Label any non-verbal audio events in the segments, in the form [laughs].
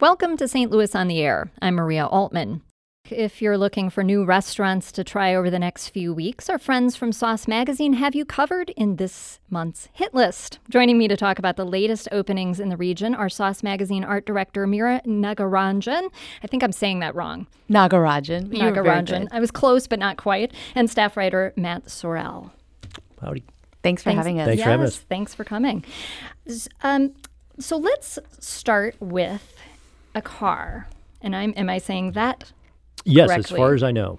Welcome to St. Louis on the Air. I'm Maria Altman. If you're looking for new restaurants to try over the next few weeks, our friends from Sauce Magazine have you covered in this month's hit list. Joining me to talk about the latest openings in the region are Sauce Magazine art director Mira Nagarajan. I think I'm saying that wrong. Nagarajan. Nagarajan. I was close, but not quite. And staff writer Matt Sorrell. Howdy. Thanks for Thanks- having us. Thanks yes, for having us. Thanks for coming. Um, so let's start with Akar. And I'm am I saying that Yes, as far as I know.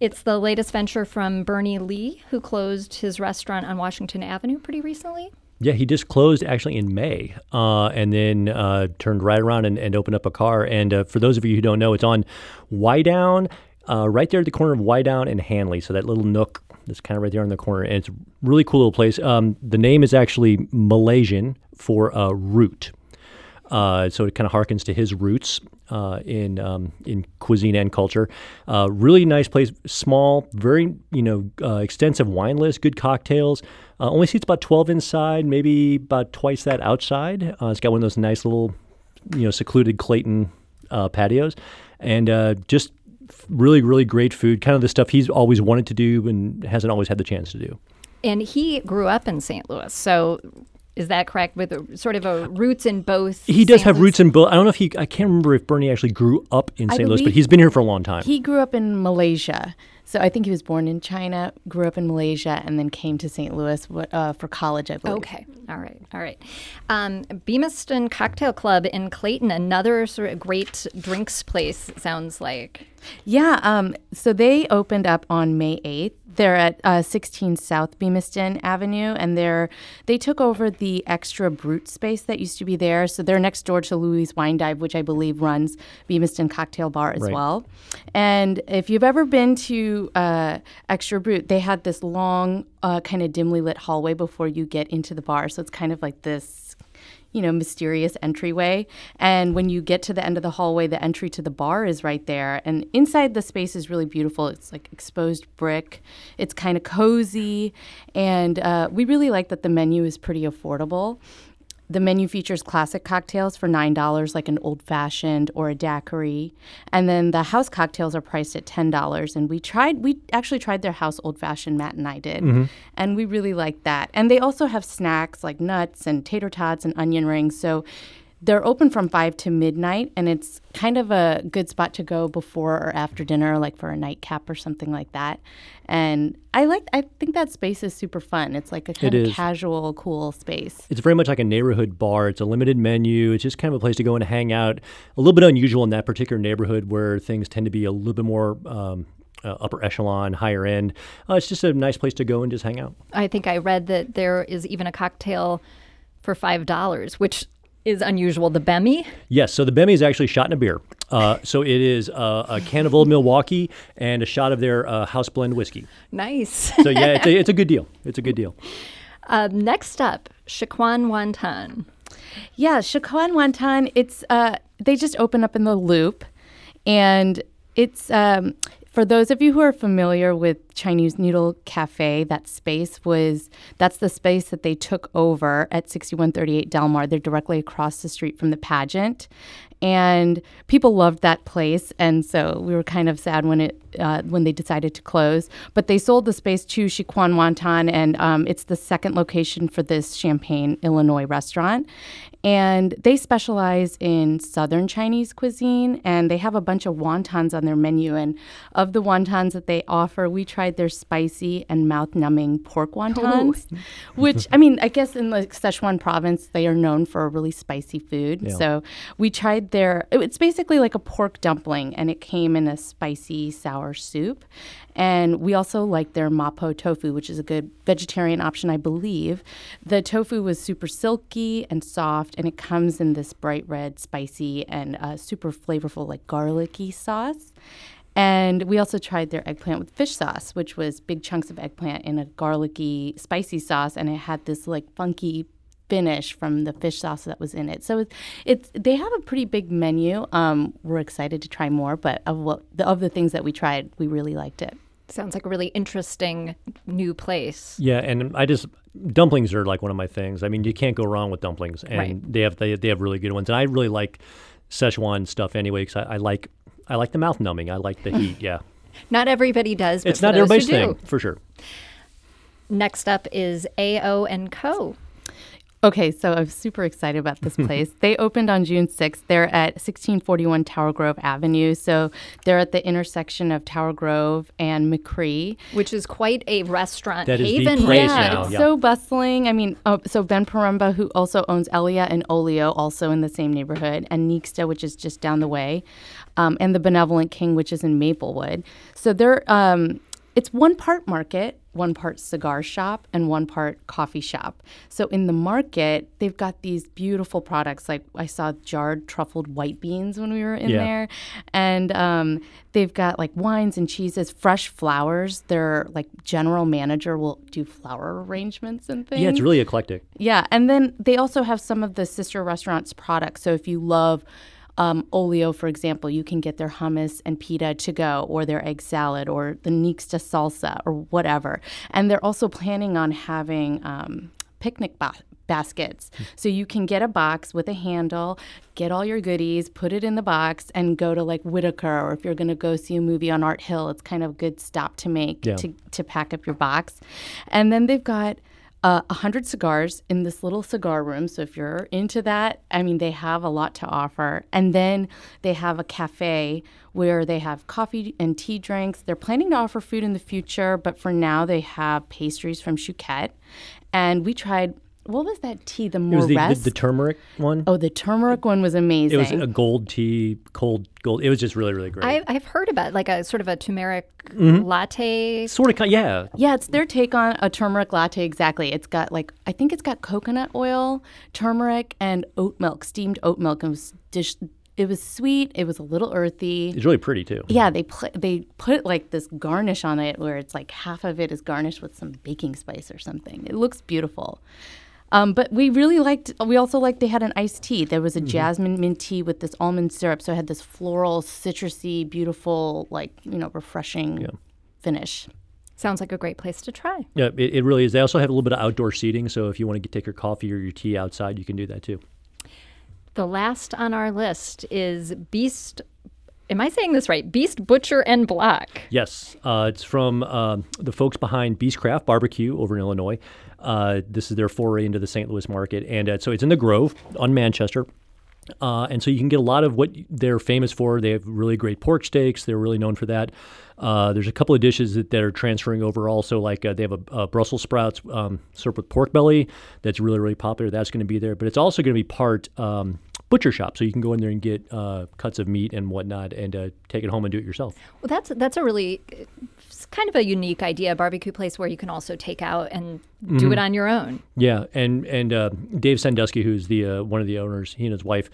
It's the latest venture from Bernie Lee, who closed his restaurant on Washington Avenue pretty recently. Yeah, he just closed actually in May, uh, and then uh, turned right around and, and opened up Akar. And uh, for those of you who don't know, it's on Wydown, uh, right there at the corner of Wydown and Hanley. So that little nook that's kind of right there in the corner, and it's a really cool little place. Um, the name is actually Malaysian for uh, root. Uh, so it kind of harkens to his roots uh, in um, in cuisine and culture. Uh, really nice place, small, very you know uh, extensive wine list, good cocktails. Uh, only seats about twelve inside, maybe about twice that outside. Uh, it's got one of those nice little you know secluded Clayton patios, and just really really great food. Kind of the stuff he's always wanted to do and hasn't always had the chance to do. And he grew up in St. Louis. So is that correct? With a, sort of a roots in both. He does St. have Louis- roots in both. I don't know if he. I can't remember if Bernie actually grew up in I St. Louis, but he's been here for a long time. He grew up in Malaysia. So I think he was born in China, grew up in Malaysia, and then came to St. Louis uh, for college, I believe. Okay. All right. All right. Um, Bemiston Cocktail Club in Clayton, another sort of great drinks place, sounds like. Yeah. Um, so they opened up on May 8th. They're at uh, 16 South Bemiston Avenue, and they're they took over the extra brute space that used to be there. So they're next door to Louis Wine Dive, which I believe runs Bemiston Cocktail Bar as Right. well. And if you've ever been to uh, Extra Brute, they had this long, uh, kind of dimly lit hallway before you get into the bar. So it's kind of like this you know, mysterious entryway. And when you get to the end of the hallway, the entry to the bar is right there. And inside the space is really beautiful. It's like exposed brick, it's kind of cozy. And uh, we really like that the menu is pretty affordable. The menu features classic cocktails for $9, like an old fashioned or a daiquiri. And then the house cocktails are priced at $10. And we tried, we actually tried their house old fashioned, Matt and I did. Mm-hmm. And we really liked that. And they also have snacks like nuts and tater tots and onion rings. So they're open from 5 to midnight. And it's kind of a good spot to go before or after dinner, like for a nightcap or something like that. And I like, I think that space is super fun. It's like a kind It of is. casual, cool space. It's very much like a neighborhood bar. It's a limited menu. It's just kind of a place to go and hang out. A little bit unusual in that particular neighborhood where things tend to be a little bit more um, uh, upper echelon, higher end. Uh, it's just a nice place to go and just hang out. I think I read that there is even a cocktail for $5, which is unusual. The Bemi? Yes, so the Bemi is actually shot in a beer. Uh, so it is uh, a can of Old Milwaukee and a shot of their uh, house blend whiskey. Nice. So yeah, it's a, it's a good deal. It's a good deal. [laughs] Um, next up, Shaquan Wonton. Yeah, Shakwan Wonton. It's uh, they just open up in the Loop, and it's um, for those of you who are familiar with Chinese Noodle Cafe. That space was that's the space that they took over at 6138 Delmar. They're directly across the street from the pageant, and people loved that place. And so we were kind of sad when it uh, when they decided to close. But they sold the space to Shiquan Wonton, and um, it's the second location for this Champaign, Illinois restaurant. And they specialize in Southern Chinese cuisine, and they have a bunch of wontons on their menu. And of the wontons that they offer, we tried their spicy and mouth-numbing pork oh. wontons, [laughs] which I mean, I guess in the Sichuan province, they are known for a really spicy food. Yeah. So we tried their. It's basically like a pork dumpling, and it came in a spicy sour soup. And we also like their mapo tofu, which is a good vegetarian option, I believe. The tofu was super silky and soft, and it comes in this bright red, spicy, and uh, super flavorful, like garlicky sauce. And we also tried their eggplant with fish sauce, which was big chunks of eggplant in a garlicky, spicy sauce, and it had this like funky finish from the fish sauce that was in it. So it's, it's they have a pretty big menu. Um, we're excited to try more, but of what the, of the things that we tried, we really liked it. Sounds like a really interesting new place. Yeah, and I just dumplings are like one of my things. I mean, you can't go wrong with dumplings, and Right. they have they, they have really good ones. And I really like Szechuan stuff anyway because I, I like I like the mouth numbing. I like the heat. [laughs] Yeah, Not everybody does. But it's not everybody's do. thing for sure. Next up is AO and Co. Okay, so I'm super excited about this [laughs] place. they opened on June 6th. They're at 1641 Tower Grove Avenue. So they're at the intersection of Tower Grove and McRee. which is quite a restaurant That is the haven. place yeah. now. it's yeah. so bustling. I mean, oh, so Ben Poremba, who also owns Elaia and Olio, also in the same neighborhood, and Nixta, which is just down the way, um, and the Benevolent King, which is in Maplewood. So they're um, it's one part market, one part cigar shop, and one part coffee shop. So in the market, they've got these beautiful products. Like I saw jarred truffled white beans when we were in Yeah. there, and um, they've got like wines and cheeses, fresh flowers. Their like general manager will do flower arrangements and things. Yeah, it's really eclectic. Yeah, and then they also have some of the sister restaurants' products. So if you love um, Olio, for example, you can get their hummus and pita to go, or their egg salad, or the Nixta salsa, or whatever. And they're also planning on having um, picnic ba- baskets. So you can get a box with a handle, get all your goodies, put it in the box, and go to like Whitaker, or if you're going to go see a movie on Art Hill, it's kind of a good stop to make Yeah. to, to pack up your box. And then they've got uh, 100 cigars in this little cigar room. So if you're into that, I mean, they have a lot to offer. And then they have a cafe where they have coffee and tea drinks. They're planning to offer food in the future, but for now they have pastries from Chouquette. And we tried, what was that tea? The It was the, the, the turmeric one. oh, the turmeric one was amazing. it was a gold tea, cold gold. It was just really really great. I, I've heard about like a sort of a turmeric Mm-hmm. latte. sort of, yeah. Yeah, it's their take on a turmeric latte exactly. It's got like I think it's got coconut oil, turmeric, and oat milk, steamed oat milk. It was dish. It was sweet. It was a little earthy. It's really pretty too. Yeah, they pl- they put like this garnish on it where it's like half of it is garnished with some baking spice or something. It looks beautiful. Um, but we really liked. We also liked they had an iced tea. There was a jasmine mint tea with this almond syrup, so it had this floral, citrusy, beautiful, like you know, refreshing finish. Sounds like a great place to try. Yeah, it, it really is. They also have a little bit of outdoor seating, so if you want to take your coffee or your tea outside, you can do that too. The last on our list is Beast. Am I saying this right? Beast Butcher and Block. Yes, uh, it's from um the folks behind Beastcraft Barbecue over in Illinois. Uh, this is their foray into the St. Louis market, and uh, so it's in the Grove on Manchester. Uh, and so you can get a lot of what they're famous for. They have really great pork steaks. They're really known for that. Uh, there's a couple of dishes that, that are transferring over also, like uh, they have a, a Brussels sprouts um, served with pork belly that's really, really popular. That's going to be there. But it's also going to be part um, butcher shop. So you can go in there and get uh, cuts of meat and whatnot and uh, take it home and do it yourself. Well, that's that's a really kind of a unique idea, a barbecue place where you can also take out and Mm-hmm. do it on your own. Yeah, and and uh, Dave Sandusky, who's the uh, one of the owners, he and his wife,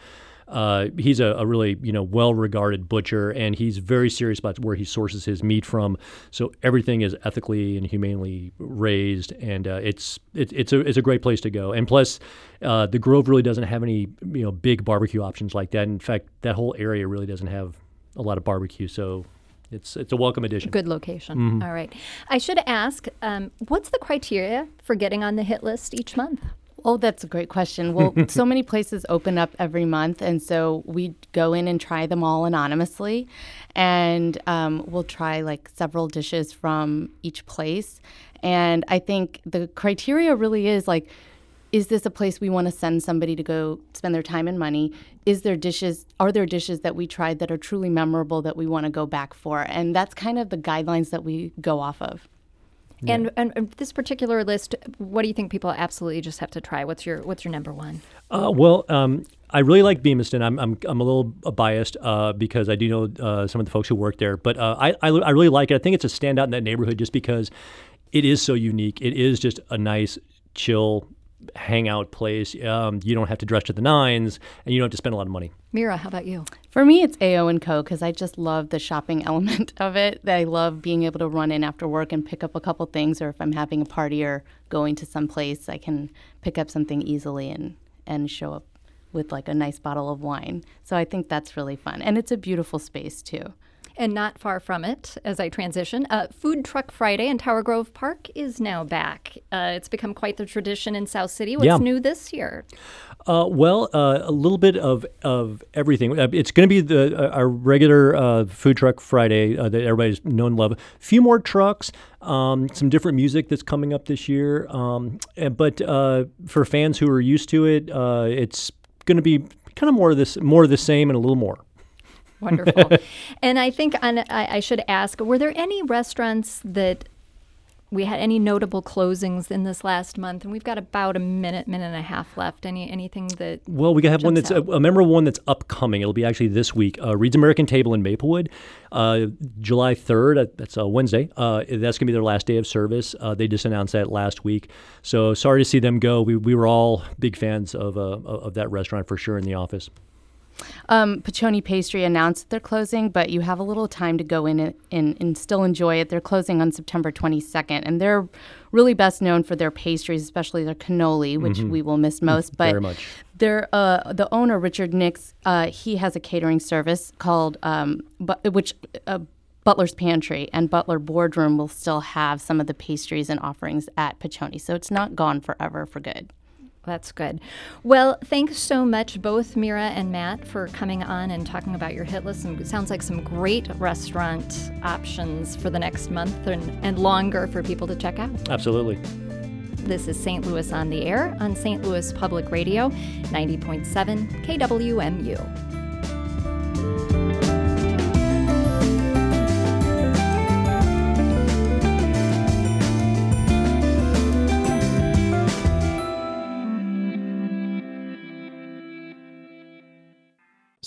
uh, he's a, a really you know well-regarded butcher, and he's very serious about where he sources his meat from. So everything is ethically and humanely raised, and uh, it's it, it's a it's a great place to go. And plus, uh, the Grove really doesn't have any you know big barbecue options like that. In fact, that whole area really doesn't have a lot of barbecue, so it's it's a welcome addition. Good location. Mm-hmm. All right. I should ask, um, what's the criteria for getting on the hit list each month? Oh, that's a great question. Well, [laughs] so many places open up every month, and so we go in and try them all anonymously, and um, we'll try like several dishes from each place. And I think the criteria really is like, is this a place we want to send somebody to go spend their time and money? Is there dishes? Are there dishes that we tried that are truly memorable that we want to go back for? And that's kind of the guidelines that we go off of. And, and and this particular list, what do you think people absolutely just have to try? What's your what's your number one? Uh, well, um, I really like Bemiston. I'm, I'm, I'm a little biased uh, because I do know uh, some of the folks who work there, but uh, I, I, I really like it. I think it's a standout in that neighborhood just because it is so unique. It is just a nice, chill hangout place. Um, you don't have to dress to the nines, and you don't have to spend a lot of money. Mira, how about you? For me, it's AO and Co. because I just love the shopping [laughs] element of it. That I love being able to run in after work and pick up a couple things, or if I'm having a party or going to some place, I can pick up something easily and and show up with like a nice bottle of wine. So I think that's really fun, and it's a beautiful space too. And not far from it, as I transition, uh, Food Truck Friday in Tower Grove Park is now back. Uh, it's become quite the tradition in South City. What's Yeah. new this year? Uh, well, uh, a little bit of of everything. Uh, it's going to be the uh, our regular uh, food truck Friday uh, that everybody's known and love. A few more trucks, um, some different music that's coming up this year. Um, and- but uh, for fans who are used to it, uh, it's going to be kind of more of this, more of the same, and a little more. Wonderful. [laughs] and I think on, I, I should ask were there any restaurants that we had any notable closings in this last month? And we've got about a minute, minute and a half left. Any Anything that. Well, we have one that's a, a memorable one that's upcoming. It'll be actually this week. Uh, Reed's American Table in Maplewood, uh, July 3rd. uh, That's a Wednesday. Uh, that's going to be their last day of service. Uh, they just announced that last week. So sorry to see them go. We, we were all big fans of, uh, of that restaurant for sure in the office. Um, Piccione Pastry announced that they're closing, but you have a little time to go in and, and still enjoy it. They're closing on September 22nd, and they're really best known for their pastries, especially their cannoli, which we will miss most. But Mm-hmm. Very much. their uh, the owner Richard Nix, uh, he has a catering service called um, but which. Uh, Butler's Pantry and Butler Boardroom will still have some of the pastries and offerings at Piccione, so it's not gone forever for good. That's good. Well, thanks so much, both Mira and Matt, for coming on and talking about your hit list. And it sounds like some great restaurant options for the next month and, and longer for people to check out. Absolutely. This is St. Louis on the Air on St. Louis Public Radio, 90.7 KWMU.